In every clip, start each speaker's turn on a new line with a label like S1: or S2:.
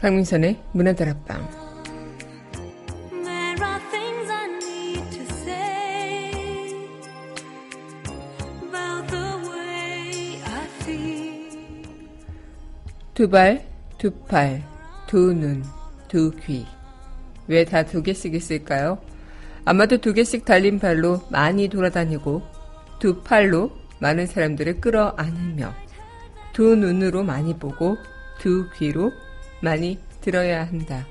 S1: 강민선의 문화다락방
S2: There are things I need to say about the way I feel.
S1: 두 발, 두 팔, 두 눈, 두 귀. 왜 다 두 개씩 있을까요? 아마도 두 개씩 달린 발로 많이 돌아다니고 두 팔로 많은 사람들을 끌어안으며 두 눈으로 많이 보고 두 귀로 많이 들어야 한다.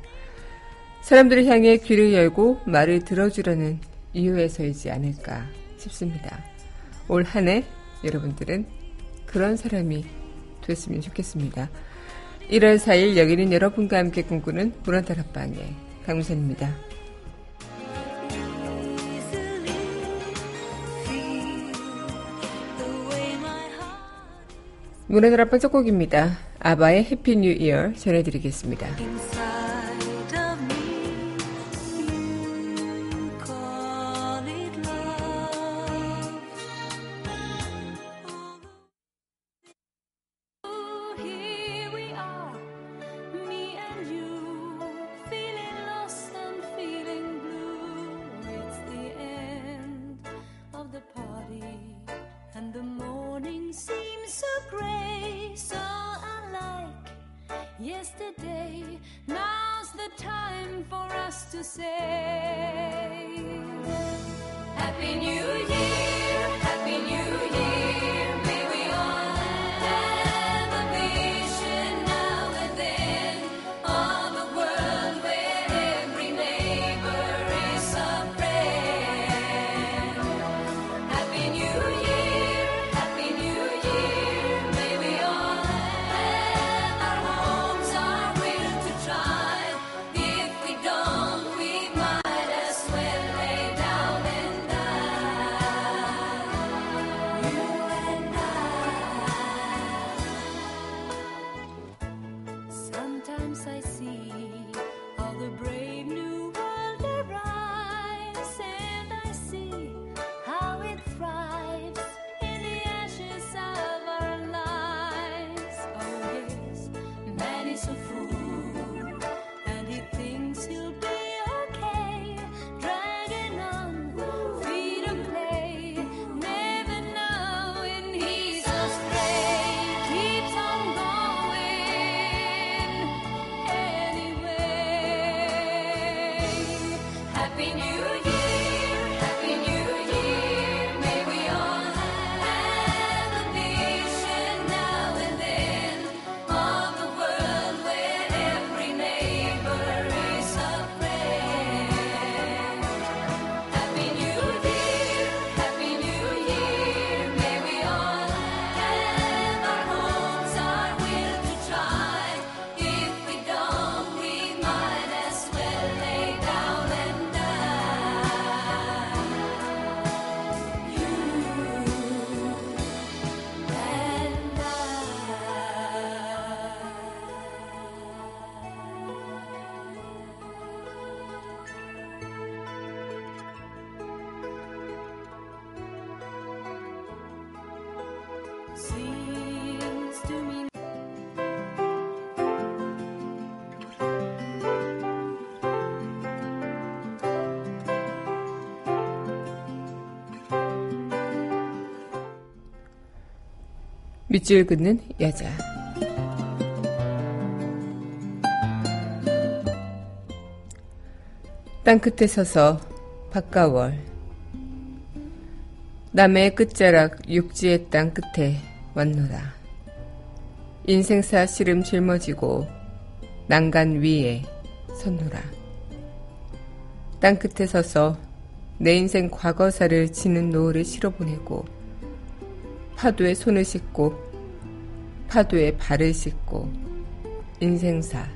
S1: 사람들을 향해 귀를 열고 말을 들어주려는 이유에서이지 않을까 싶습니다. 올 한 해 여러분들은 그런 사람이 됐으면 좋겠습니다. 1월 4일 여기는 여러분과 함께 꿈꾸는 문화다락방의 강무선입니다. 문화다락방 첫 곡입니다. 아바의 해피 뉴 이어 전해드리겠습니다. 밑줄 긋는 여자. 땅끝에 서서 바까월. 남의 끝자락 육지의 땅 끝에 왔노라. 인생사 시름 짊어지고 난간 위에 섰노라. 땅 끝에 서서 내 인생 과거사를 지는 노을을 실어보내고 파도에 손을 씻고 파도에 발을 씻고 인생사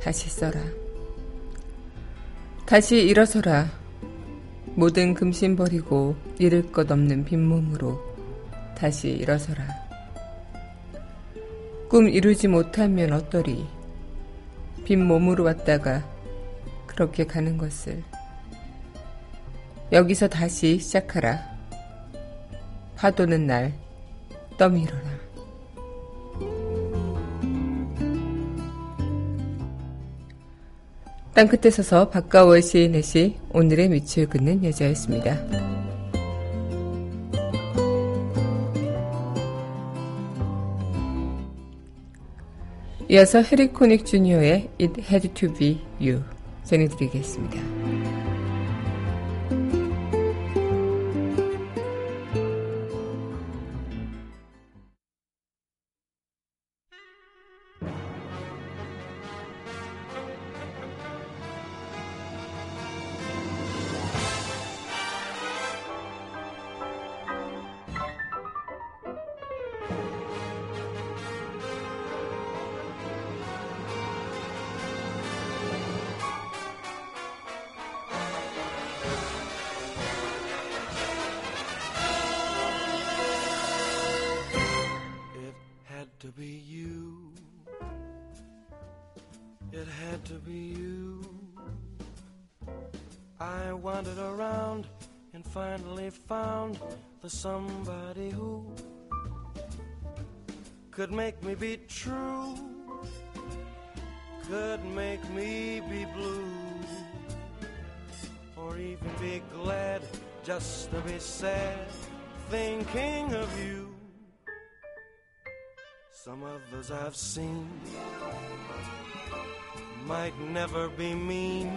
S1: 다시 써라. 다시 일어서라. 모든 금신 버리고 잃을 것 없는 빈몸으로 다시 일어서라. 꿈 이루지 못하면 어떠리. 빈몸으로 왔다가 그렇게 가는 것을. 여기서 다시 시작하라. 파도는 날 떠밀어라.
S3: 땅끝에 서서 박가월 시인의 시 오늘의 밑을 긋는 여자였습니다. 이어서 해리 코닉 주니어의 It Had to Be You 전해드리겠습니다.
S4: I wandered around and finally found the somebody who could make me be true, could make me be blue, or even be glad just to be sad, thinking of you. Some others I've seen might never be mean,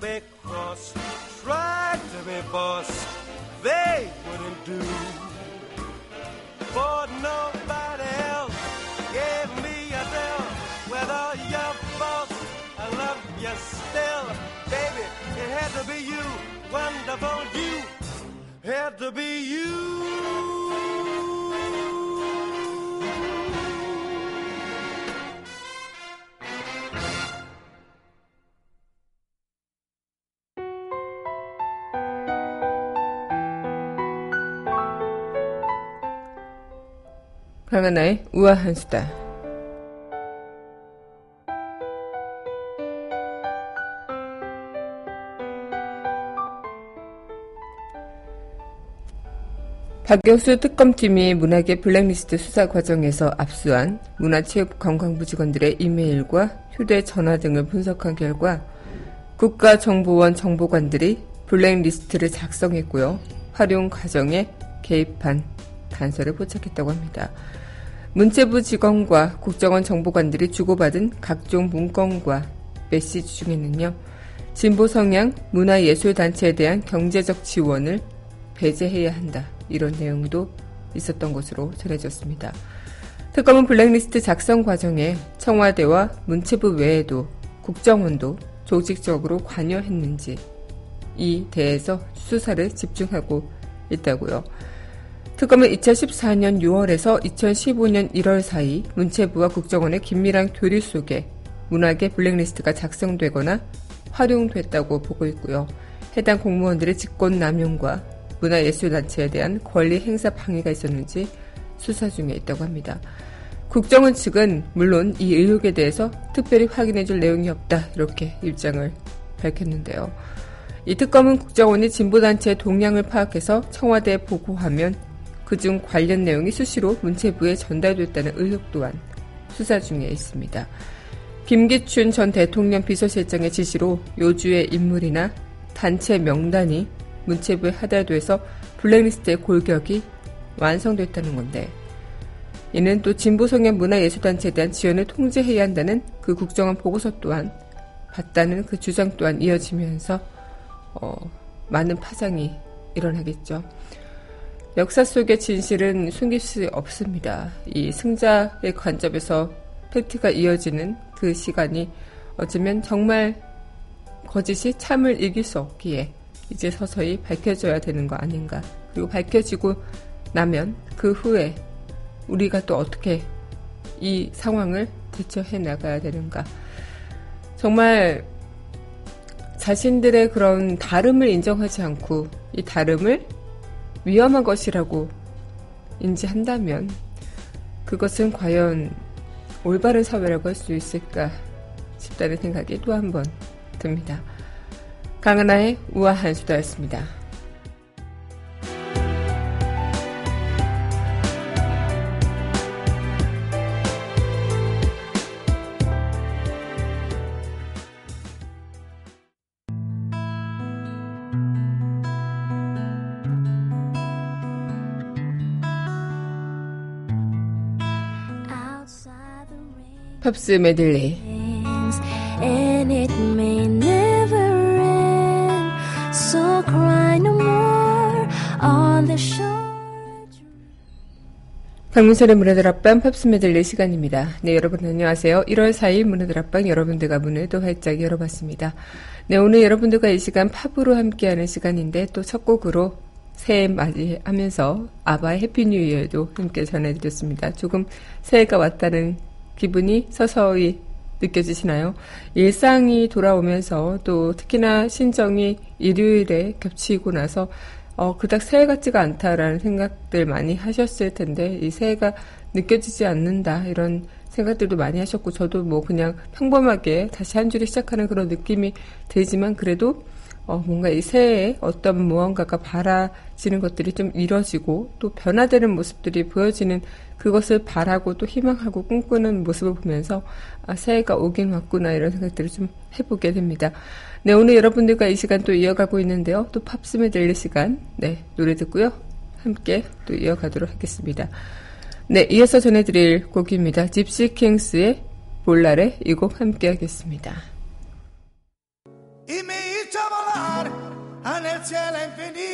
S4: Be cross, tried to be boss, they wouldn't do. For nobody else gave me a deal with all your faults. I love you still, baby. It had to be you, wonderful you. Had to be you.
S3: 강하나의 우아한 수다. 박경수 특검팀이 문학의 블랙리스트 수사 과정에서 압수한 문화체육관광부 직원들의 이메일과 휴대전화 등을 분석한 결과 국가정보원 정보관들이 블랙리스트를 작성했고요. 활용 과정에 개입한 단서를 포착했다고 합니다. 문체부 직원과 국정원 정보관들이 주고받은 각종 문건과 메시지 중에는요. 진보 성향 문화예술단체에 대한 경제적 지원을 배제해야 한다. 이런 내용도 있었던 것으로 전해졌습니다. 특검은 블랙리스트 작성 과정에 청와대와 문체부 외에도 국정원도 조직적으로 관여했는지 이 대해서 수사를 집중하고 있다고요. 특검은 2014년 6월에서 2015년 1월 사이 문체부와 국정원의 긴밀한 교류 속에 문학의 블랙리스트가 작성되거나 활용됐다고 보고 있고요. 해당 공무원들의 직권 남용과 문화예술단체에 대한 권리 행사 방해가 있었는지 수사 중에 있다고 합니다. 국정원 측은 물론 이 의혹에 대해서 특별히 확인해줄 내용이 없다 이렇게 입장을 밝혔는데요. 이 특검은 국정원이 진보단체의 동향을 파악해서 청와대에 보고하면 그중 관련 내용이 수시로 문체부에 전달됐다는 의혹 또한 수사 중에 있습니다. 김기춘 전 대통령 비서실장의 지시로 요주의 인물이나 단체 명단이 문체부에 하달돼서 블랙리스트의 골격이 완성됐다는 건데 이는 또 진보성향 문화예술단체에 대한 지원을 통제해야 한다는 그 국정원 보고서 또한 봤다는 그 주장 또한 이어지면서 어, 많은 파장이 일어나겠죠. 역사 속의 진실은 숨길 수 없습니다. 이 승자의 관점에서 팩트가 이어지는 그 시간이 어쩌면 정말 거짓이 참을 이길 수 없기에 이제 서서히 밝혀져야 되는 거 아닌가. 그리고 밝혀지고 나면 그 후에 우리가 또 어떻게 이 상황을 대처해 나가야 되는가. 정말 자신들의 그런 다름을 인정하지 않고 이 다름을 위험한 것이라고 인지한다면 그것은 과연 올바른 사회라고 할 수 있을까 싶다는 생각이 또 한 번 듭니다. 강은하의 우아한 수다였습니다. 팝스 메들리
S2: and it may never end. So cry no more on the shore.
S3: 강민선의 문화다락방 팝스 메들리 시간입니다. 네, 여러분 안녕하세요. 1월 4일 문화다락방 여러분들과 문을 또 활짝 열어봤습니다. 네, 오늘 여러분들과 이 시간 팝으로 함께하는 시간인데 또 첫 곡으로 새해 맞이하면서 아바의 Happy New Year도 함께 전해드렸습니다. 조금 새해가 왔다는 기분이 서서히 느껴지시나요? 일상이 돌아오면서 또 특히나 신정이 일요일에 겹치고 나서 어, 그닥 새해 같지가 않다라는 생각들 많이 하셨을 텐데, 이 새해가 느껴지지 않는다, 이런 생각들도 많이 하셨고, 저도 뭐 그냥 평범하게 다시 한 주를 시작하는 그런 느낌이 들지만, 그래도, 어, 뭔가 이 새해에 어떤 무언가가 바라지는 것들이 좀 이뤄지고, 또 변화되는 모습들이 보여지는 그것을 바라고 또 희망하고 꿈꾸는 모습을 보면서, 아, 새해가 오긴 왔구나, 이런 생각들을 좀 해보게 됩니다. 네, 오늘 여러분들과 이 시간 또 이어가고 있는데요. 또 팝스메 들릴 시간. 네, 노래 듣고요. 함께 또 이어가도록 하겠습니다. 네, i어서 전해드릴 곡입니다. 집시 킹스의 볼날에 이곡 함께 하겠습니다.
S5: En el cielo infinito.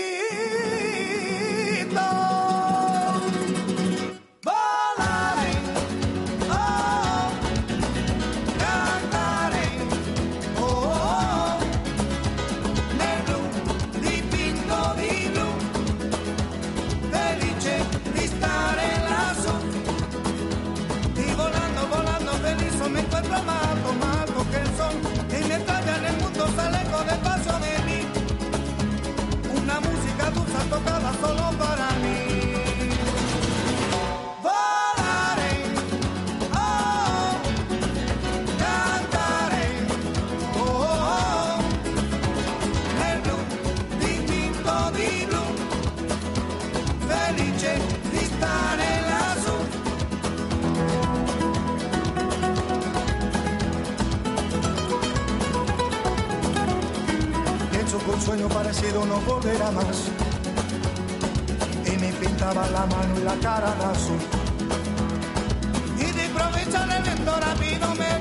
S5: Sueño parecido no volverá más. Y me pintaba la mano y la cara azul. Y de improviso el viento rápido me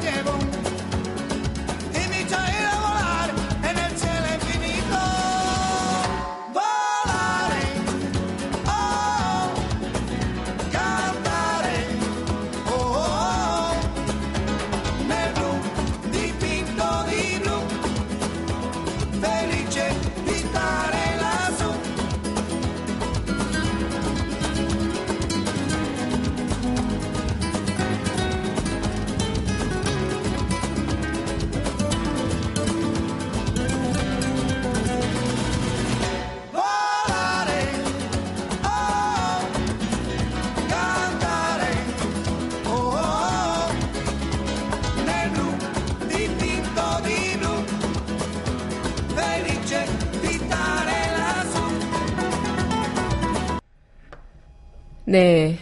S5: 네,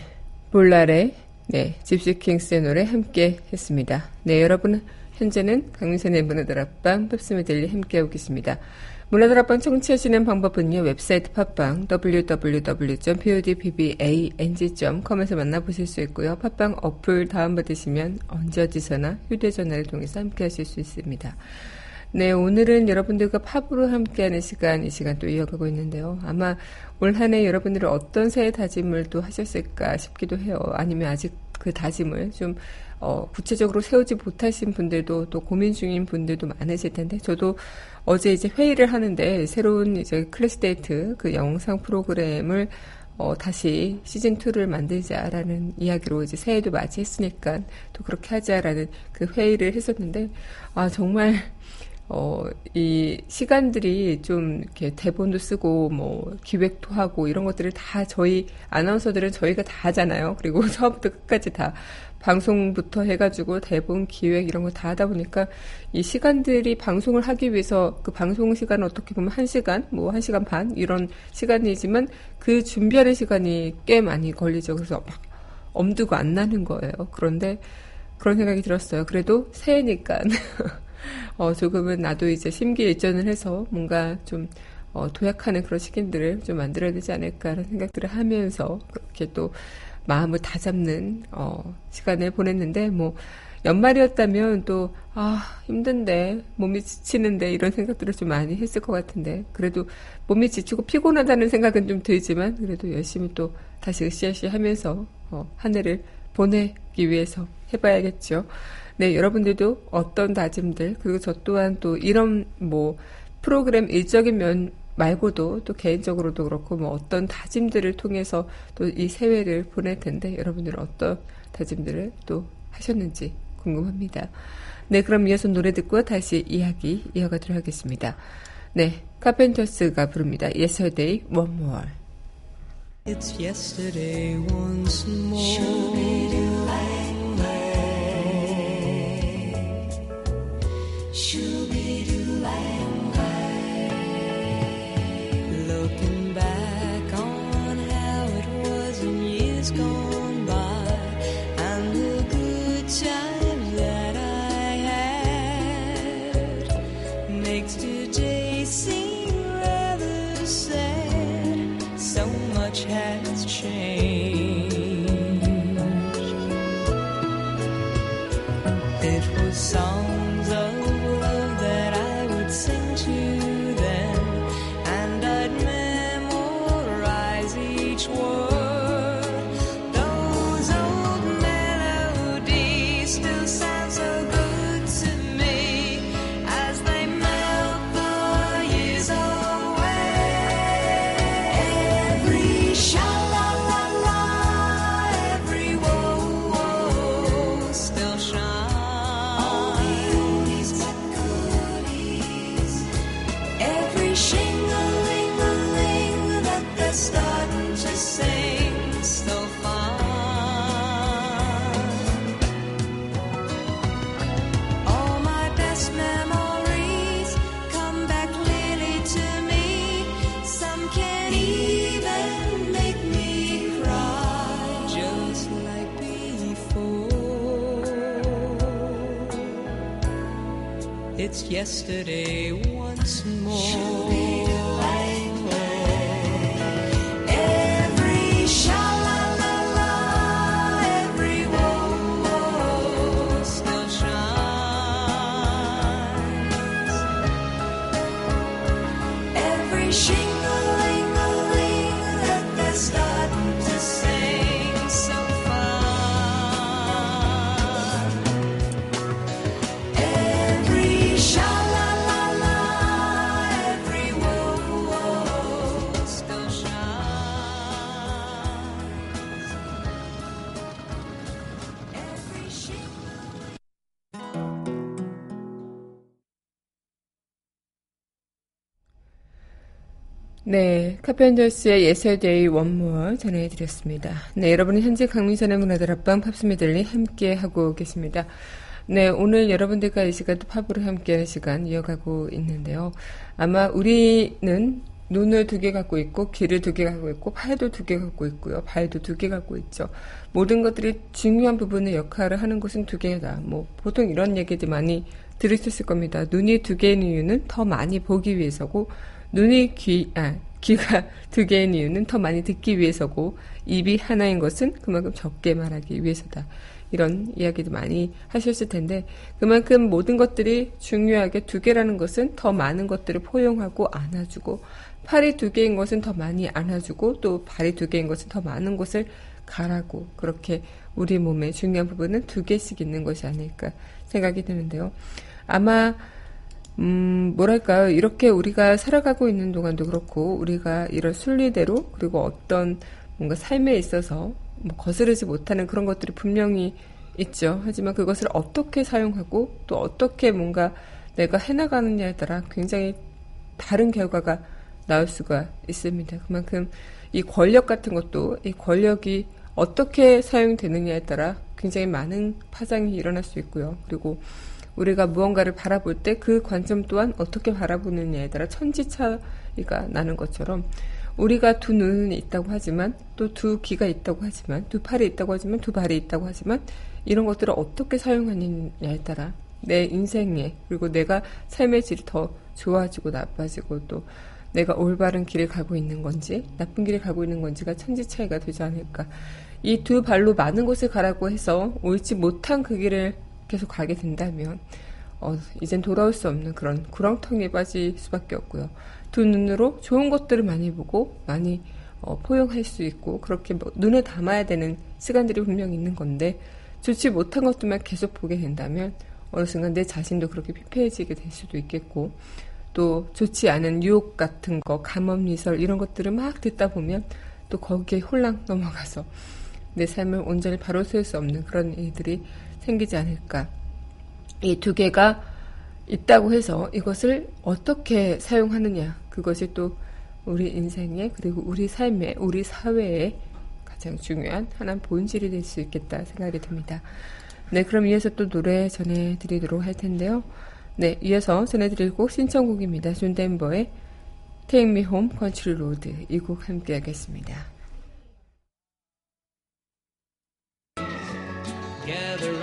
S5: Volare
S3: 네, 집시 킹스의 노래 함께 했습니다. 네, 여러분 현재는 강민선의 문화다락방 팝스메들리 함께하고 계십니다. 문화다락방 청취하시는 방법은요. 웹사이트 팟빵 www.podbbang.com에서 만나보실 수 있고요. 팟빵 어플 다운받으시면 언제 어디서나 휴대전화를 통해서 함께하실 수 있습니다. 네, 오늘은 여러분들과 팝으로 함께하는 시간, 이 시간 또 이어가고 있는데요. 아마 올 한 해 여러분들은 어떤 새해 다짐을 또 하셨을까 싶기도 해요. 아니면 아직 그 다짐을 좀 어, 구체적으로 세우지 못하신 분들도 또 고민 중인 분들도 많으실 텐데 저도 어제 이제 회의를 하는데 새로운 이제 클래스데이트 그 영상 프로그램을 어, 다시 시즌 2를 만들자라는 이야기로 이제 새해도 맞이했으니까 또 그렇게 하자라는 그 회의를 했었는데 아 정말 어, 이 시간들이 좀 이렇게 대본도 쓰고 뭐 기획도 하고 이런 것들을 다 저희 아나운서들은 저희가 다 하잖아요. 그리고 처음부터 끝까지 다 방송부터 해가지고 대본 기획 이런 거 다 하다 보니까 이 시간들이 방송을 하기 위해서 그 방송 시간은 어떻게 보면 한 시간, 뭐 한 시간 반 이런 시간이지만 그 준비하는 시간이 꽤 많이 걸리죠. 그래서 막 엄두가 안 나는 거예요. 그런데 그런 생각이 들었어요. 그래도 새해니까 어, 조금은 나도 이제 심기일전을 해서 뭔가 좀 어, 도약하는 그런 시간들을 좀 만들어야 되지 않을까라는 생각들을 하면서 그렇게 또 마음을 다 잡는 어, 시간을 보냈는데 뭐 연말이었다면 또 아, 힘든데 몸이 지치는데 이런 생각들을 좀 많이 했을 것 같은데 그래도 몸이 지치고 피곤하다는 생각은 좀 들지만 그래도 열심히 또 다시 으쌰으쌰 하면서 어, 한 해를 보내기 위해서 해봐야겠죠. 네, 여러분들도 어떤 다짐들 그리고 저 또한 또 이런 뭐 프로그램 일적인 면 말고도 또 개인적으로도 그렇고 뭐 어떤 다짐들을 통해서 또 이 새해를 보낼 텐데 여러분들은 어떤 다짐들을 또 하셨는지 궁금합니다. 네, 그럼 이어서 노래 듣고 다시 이야기 이어가도록 하겠습니다. 네, 카펜터스가 부릅니다. Yesterday One More.
S6: It's yesterday once more. Shoo-be-doo-bang-bang. Looking
S3: 네, 카펜더스의 One More 전해드렸습니다. 네, 여러분은 현재 강민선의 문화들 앞방 팝스미들리 함께 하고 계십니다. 네, 오늘 여러분들과 이 시간 또 팝으로 함께하는 시간 이어가고 있는데요. 아마 우리는 눈을 두 개 갖고 있고 귀를 두 개 갖고 있고 팔도 두 개 갖고 있고요. 발도 두 개 갖고 있죠. 모든 것들이 중요한 부분의 역할을 하는 것은 두 개다. 뭐 보통 이런 얘기들 많이 들으셨을 겁니다. 눈이 두 개인 이유는 더 많이 보기 위해서고 눈이 귀, 아, 귀가 두 개인 이유는 더 많이 듣기 위해서고 입이 하나인 것은 그만큼 적게 말하기 위해서다. 이런 이야기도 많이 하셨을 텐데 그만큼 모든 것들이 중요하게 두 개라는 것은 더 많은 것들을 포용하고 안아주고 팔이 두 개인 것은 더 많이 안아주고 또 발이 두 개인 것은 더 많은 곳을 가라고 그렇게 우리 몸의 중요한 부분은 두 개씩 있는 것이 아닐까 생각이 드는데요. 아마 음, 뭐랄까요. 이렇게 우리가 살아가고 있는 동안도 그렇고, 우리가 이런 순리대로, 그리고 어떤 뭔가 삶에 있어서 뭐 거스르지 못하는 그런 것들이 분명히 있죠. 하지만 그것을 어떻게 사용하고, 또 어떻게 뭔가 내가 해나가느냐에 따라 굉장히 다른 결과가 나올 수가 있습니다. 그만큼 이 권력 같은 것도, 이 권력이 어떻게 사용되느냐에 따라 굉장히 많은 파장이 일어날 수 있고요. 그리고 우리가 무언가를 바라볼 때 그 관점 또한 어떻게 바라보느냐에 따라 천지 차이가 나는 것처럼 우리가 두 눈이 있다고 하지만 또 두 귀가 있다고 하지만 두 팔이 있다고 하지만 두 발이 있다고 하지만 이런 것들을 어떻게 사용하느냐에 따라 내 인생에 그리고 내가 삶의 질이 더 좋아지고 나빠지고 또 내가 올바른 길을 가고 있는 건지 나쁜 길을 가고 있는 건지가 천지 차이가 되지 않을까. 이 두 발로 많은 곳을 가라고 해서 옳지 못한 그 길을 계속 가게 된다면 어, 이젠 돌아올 수 없는 그런 구렁텅이에 빠질 수밖에 없고요. 두 눈으로 좋은 것들을 많이 보고 많이 어, 포용할 수 있고 그렇게 뭐 눈에 담아야 되는 시간들이 분명히 있는 건데 좋지 못한 것들만 계속 보게 된다면 어느 순간 내 자신도 그렇게 피폐해지게 될 수도 있겠고 또 좋지 않은 유혹 같은 거, 감언미설 이런 것들을 막 듣다 보면 또 거기에 홀랑 넘어가서 내 삶을 온전히 바로 세울 수 없는 그런 일들이 생기지 않을까. 이 두 개가 있다고 해서 이것을 어떻게 사용하느냐. 그것이 또 우리 인생에 그리고 우리 삶에 우리 사회에 가장 중요한 하나의 본질이 될 수 있겠다 생각이 듭니다. 네, 그럼 이어서 또 노래 전해드리도록 할 텐데요. 네, 이어서 전해드릴 곡 신청곡입니다. 존 덴버의 Take Me Home Country Road 이 곡 함께 하겠습니다.
S7: Gather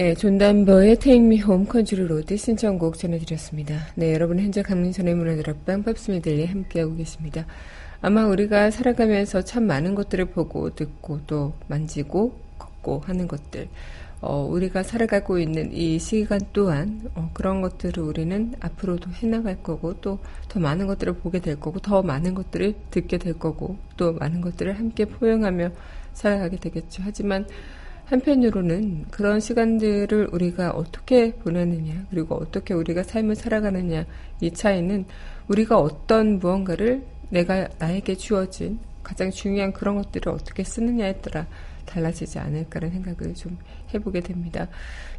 S3: 네, 존 덴버의 Take Me Home Country Road 신청곡 전해드렸습니다. 네, 여러분 현재 강민선의 문화다락방 팝스메들리 함께하고 계십니다. 아마 우리가 살아가면서 참 많은 것들을 보고 듣고 또 만지고 걷고 하는 것들, 어, 우리가 살아가고 있는 이 시간 또한 어, 그런 것들을 우리는 앞으로도 해나갈 거고 또 더 많은 것들을 보게 될 거고 더 많은 것들을 듣게 될 거고 또 많은 것들을 함께 포용하며 살아가게 되겠죠. 하지만 한편으로는 그런 시간들을 우리가 어떻게 보내느냐 그리고 어떻게 우리가 삶을 살아가느냐 이 차이는 우리가 어떤 무언가를 내가 나에게 주어진 가장 중요한 그런 것들을 어떻게 쓰느냐에 따라 달라지지 않을까라는 생각을 좀 해보게 됩니다.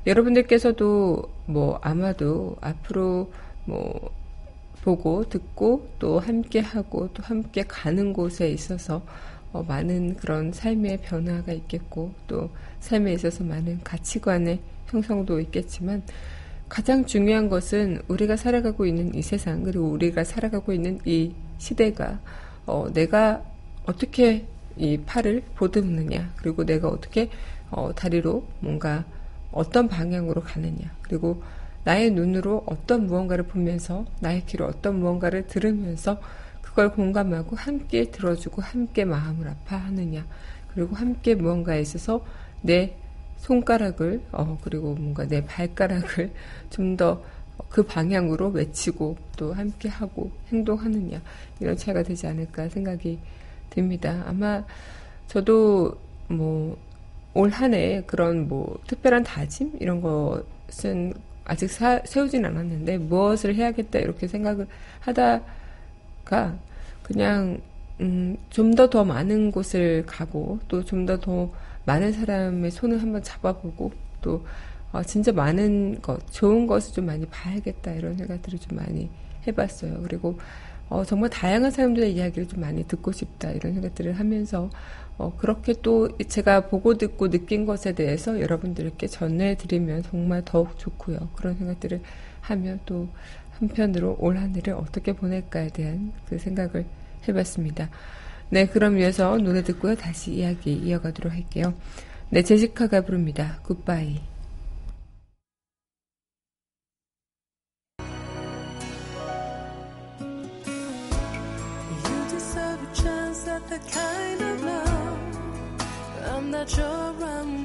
S3: 여러분들께서도 뭐 아마도 앞으로 뭐 보고 듣고 또 함께 하고 또 함께 가는 곳에 있어서 어, 많은 그런 삶의 변화가 있겠고 또 삶에 있어서 많은 가치관의 형성도 있겠지만 가장 중요한 것은 우리가 살아가고 있는 이 세상 그리고 우리가 살아가고 있는 이 시대가 어, 내가 어떻게 이 팔을 보듬느냐 그리고 내가 어떻게 어, 다리로 뭔가 어떤 방향으로 가느냐 그리고 나의 눈으로 어떤 무언가를 보면서 나의 귀로 어떤 무언가를 들으면서 그걸 공감하고 함께 들어주고 함께 마음을 아파하느냐. 그리고 함께 무언가에 있어서 내 손가락을 어 그리고 뭔가 내 발가락을 좀 더 그 방향으로 외치고 또 함께 하고 행동하느냐. 이런 차이가 되지 않을까 생각이 듭니다. 아마 저도 뭐 올 한 해 그런 뭐 특별한 다짐? 이런 것은 아직 사, 세우진 않았는데 무엇을 해야겠다 이렇게 생각을 하다 가 그냥 음, 좀더더 많은 곳을 가고 또좀더더 많은 사람의 손을 한번 잡아보고 또 어, 진짜 많은 것 좋은 것을 좀 많이 봐야겠다 이런 생각들을 좀 많이 해봤어요. 그리고 어, 정말 다양한 사람들의 이야기를 좀 많이 듣고 싶다 이런 생각들을 하면서 어, 그렇게 또 제가 보고 듣고 느낀 것에 대해서 여러분들께 전해드리면 정말 더욱 좋고요. 그런 생각들을 하면 또 한편으로 올 한 해를 어떻게 보낼까에 대한 그 생각을 해봤습니다. 네, 그럼 이어서 노래 듣고요. 다시 이야기 이어가도록 할게요. 네, 제시카가 부릅니다. 굿바이.
S2: around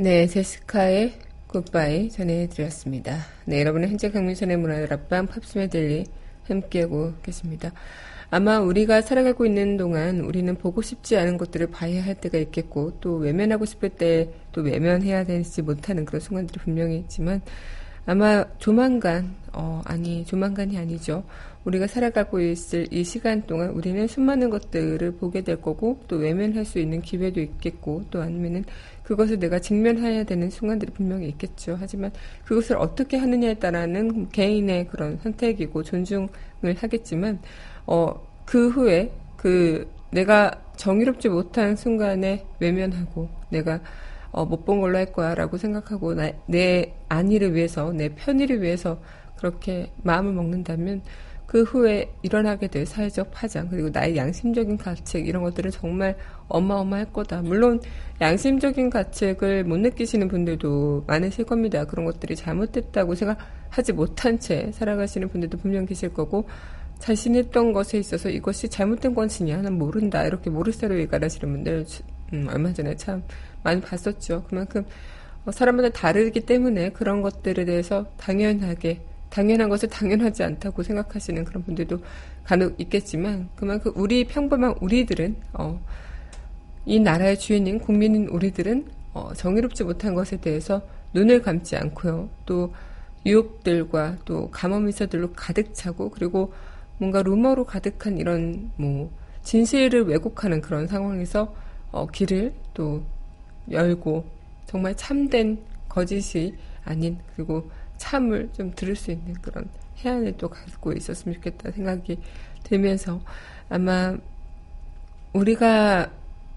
S3: 네, 제시카의 Goodbye 전해드렸습니다. 네, 여러분은 현재 강민선의 문화다락방 팝스 메들리 함께하고 계십니다. 아마 우리가 살아가고 있는 동안 우리는 보고 싶지 않은 것들을 봐야 할 때가 있겠고 또 외면하고 싶을 때 또 외면해야 되지 못하는 그런 순간들이 분명히 있지만 아마 조만간 어 아니 조만간이 아니죠. 우리가 살아가고 있을 이 시간 동안 우리는 수많은 것들을 보게 될 거고 또 외면할 수 있는 기회도 있겠고 또 아니면은 그것을 내가 직면해야 되는 순간들이 분명히 있겠죠. 하지만 그것을 어떻게 하느냐에 따라는 개인의 그런 선택이고 존중을 하겠지만 어, 그 후에 그 내가 정의롭지 못한 순간에 외면하고 내가 어, 못 본 걸로 할 거야 라고 생각하고 나, 내 안위를 위해서 내 편의를 위해서 그렇게 마음을 먹는다면 그 후에 일어나게 될 사회적 파장 그리고 나의 양심적인 가책 이런 것들은 정말 어마어마할 거다. 물론 양심적인 가책을 못 느끼시는 분들도 많으실 겁니다. 그런 것들이 잘못됐다고 생각하지 못한 채 살아가시는 분들도 분명 계실 거고 자신이 했던 것에 있어서 이것이 잘못된 나는 모른다 이렇게 모르쇠로 얘기하시는 분들 음, 얼마 전에 참 많이 봤었죠. 그만큼 어, 사람마다 다르기 때문에 그런 것들에 대해서 당연하게 당연한 것을 당연하지 않다고 생각하시는 그런 분들도 간혹 있겠지만 그만큼 우리 평범한 우리들은 어, 이 나라의 주인인 국민인 우리들은 어, 정의롭지 못한 것에 대해서 눈을 감지 않고요. 또 유혹들과 또 가뭄이서들로 가득 차고 그리고 뭔가 루머로 가득한 이런 뭐 진실을 왜곡하는 그런 상황에서 어, 길을 또 열고 정말 참된 거짓이 아닌 그리고 참을 좀 들을 수 있는 그런 해안을 또 갖고 있었으면 좋겠다 생각이 들면서 아마 우리가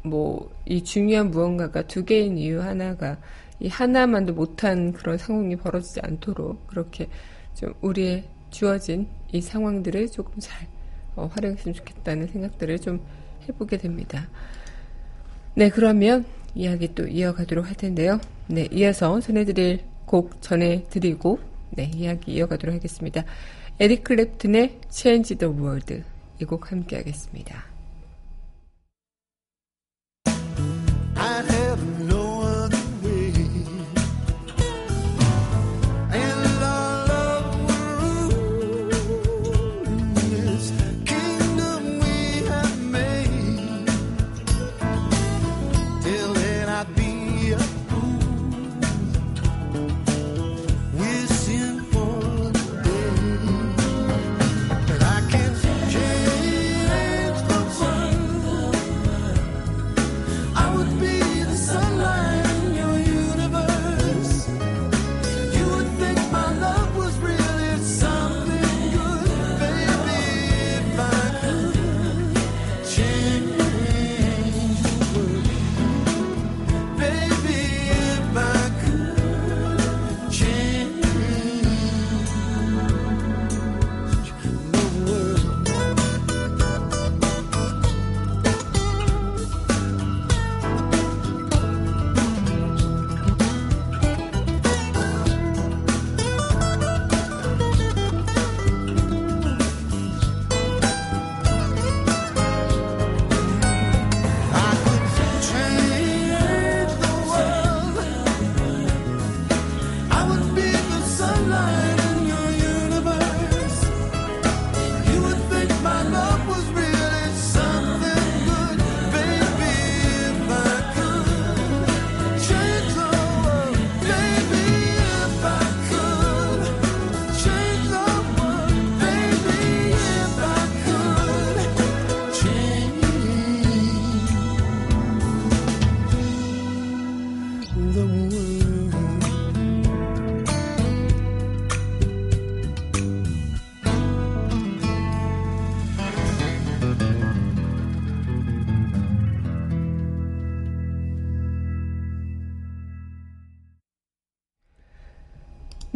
S3: 뭐 이 중요한 무언가가 두 개인 이유 하나가 이 하나만도 못한 그런 상황이 벌어지지 않도록 그렇게 좀 우리의 주어진 이 상황들을 조금 잘 어, 활용했으면 좋겠다는 생각들을 좀 해보게 됩니다. 네, 그러면 이야기 또 이어가도록 할 텐데요. 네, 이어서 전해드릴 곡 전해드리고, 네, 이야기 이어가도록 하겠습니다. 에릭 클랩튼의 Change the World. 이 곡 함께 하겠습니다.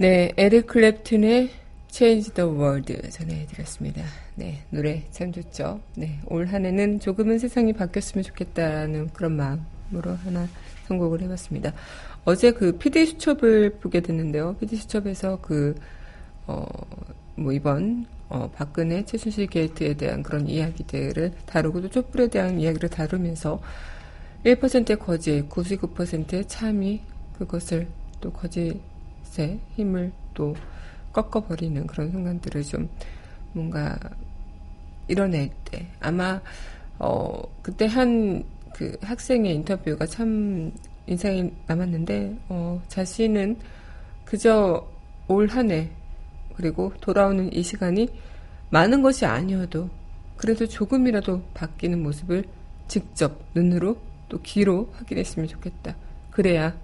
S3: 네, 에릭 클랩튼의 Change the World 전해드렸습니다. 네, 노래 참 좋죠. 네, 올 한 해는 조금은 세상이 바뀌었으면 좋겠다는 그런 마음으로 하나 선곡을 해봤습니다. 어제 그 PD 수첩을 보게 됐는데요. PD 수첩에서 그, 어, 뭐 이번, 어, 박근혜 최순실 게이트에 대한 그런 이야기들을 다루고 또 촛불에 대한 이야기를 다루면서 1%의 거짓, 99%의 참이 그것을 또 거짓 의 힘을 또 꺾어버리는 그런 순간들을 좀 뭔가 이뤄낼 때 아마 어 그때 한 그 학생의 인터뷰가 참 인상이 남았는데 어 자신은 그저 올 한 해 그리고 돌아오는 이 시간이 많은 것이 아니어도 그래도 조금이라도 바뀌는 모습을 직접 눈으로 또 귀로 확인했으면 좋겠다. 그래야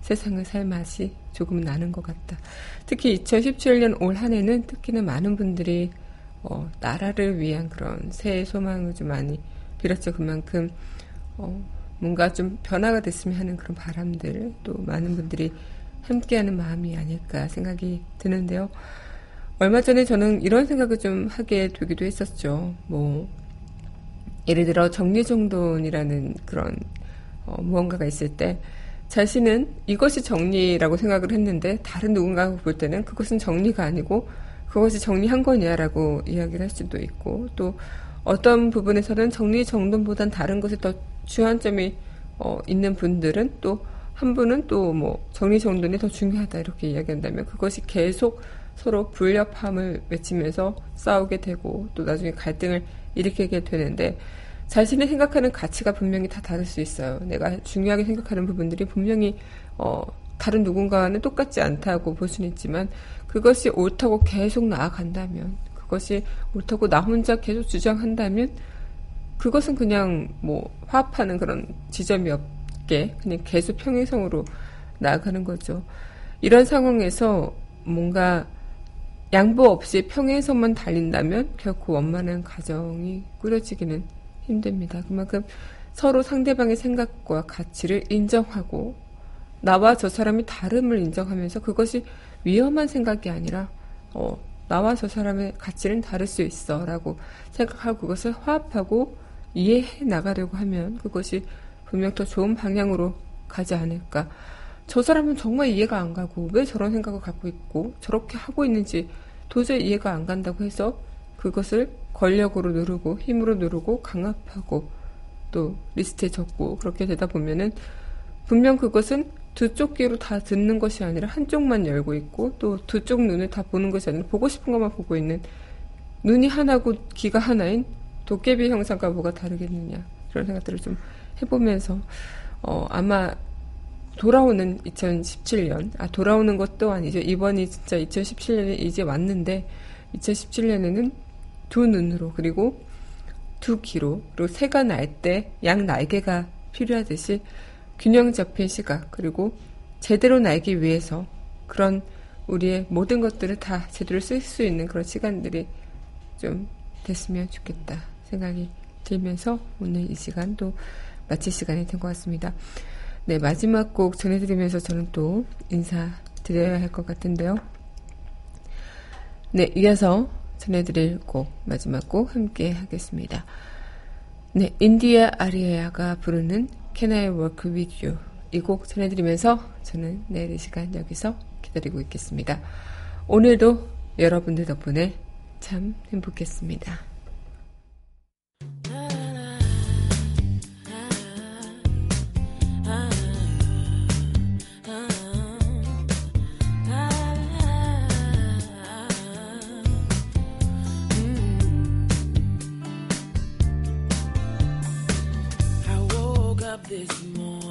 S3: 세상을 살 맛이 조금 나는 것 같다. 특히 2017년 올 한 해는 특히나 많은 분들이 어, 나라를 위한 그런 새해 소망을 좀 많이 빌었죠. 그만큼 어, 뭔가 좀 변화가 됐으면 하는 그런 바람들 또 많은 분들이 함께하는 마음이 아닐까 생각이 드는데요. 얼마 전에 저는 이런 생각을 좀 하게 되기도 했었죠. 뭐 예를 들어 정리정돈이라는 그런 어, 무언가가 있을 때 자신은 이것이 정리라고 생각을 했는데 다른 누군가가 볼 때는 그것은 정리가 아니고 그것이 정리한 거냐라고 이야기를 할 수도 있고 또 어떤 부분에서는 정리 정돈보단 다른 것에 더 주안점이 어, 있는 분들은 또 한 분은 또 뭐 정리 정돈이 더 중요하다 이렇게 이야기한다면 그것이 계속 서로 불협함을 외치면서 싸우게 되고 또 나중에 갈등을 일으키게 되는데 자신이 생각하는 가치가 분명히 다 다를 수 있어요. 내가 중요하게 생각하는 부분들이 분명히 어, 다른 누군가와는 똑같지 않다고 볼 수는 있지만 그것이 옳다고 계속 나아간다면 그것이 옳다고 나 혼자 계속 주장한다면 그것은 그냥 뭐 화합하는 그런 지점이 없게 그냥 계속 평행성으로 나아가는 거죠. 이런 상황에서 뭔가 양보 없이 평행선만 달린다면 결코 원만한 가정이 꾸려지기는 힘듭니다. 그만큼 서로 상대방의 생각과 가치를 인정하고 나와 저 사람이 다름을 인정하면서 그것이 위험한 생각이 아니라 어, 나와 저 사람의 가치는 다를 수 있어 라고 생각하고 그것을 화합하고 이해해 나가려고 하면 그것이 분명 더 좋은 방향으로 가지 않을까. 저 사람은 정말 이해가 안 가고 왜 저런 생각을 갖고 있고 저렇게 하고 있는지 도저히 이해가 안 간다고 해서 그것을 권력으로 누르고 힘으로 누르고 강압하고 또 리스트에 적고 그렇게 되다 보면은 분명 그것은 두 쪽 귀로 다 듣는 것이 아니라 한쪽만 열고 있고 또 두 쪽 눈을 다 보는 것이 아니라 보고 싶은 것만 보고 있는 눈이 하나고 귀가 하나인 도깨비 형상과 뭐가 다르겠느냐 그런 생각들을 좀 해보면서 어 아마 돌아오는 2017년 아 돌아오는 것도 아니죠. 이번이 진짜 2017년에 이제 왔는데 2017년에는 두 눈으로 그리고 두 귀로 그리고 새가 날 때 양 날개가 필요하듯이 균형 잡힌 시각 그리고 제대로 날기 위해서 그런 우리의 모든 것들을 다 제대로 쓸 수 있는 그런 시간들이 좀 됐으면 좋겠다 생각이 들면서 오늘 이 시간도 마칠 시간이 된 것 같습니다. 네, 마지막 곡 전해드리면서 저는 또 인사드려야 할 것 같은데요. 네, 이어서 전해드릴 곡, 마지막 곡 함께 하겠습니다. 네, 인디아 아리아가 부르는 Can I Work With You 이 곡 전해드리면서 저는 내일 이 시간 여기서 기다리고 있겠습니다. 오늘도 여러분들 덕분에 참 행복했습니다.
S2: Up this morning.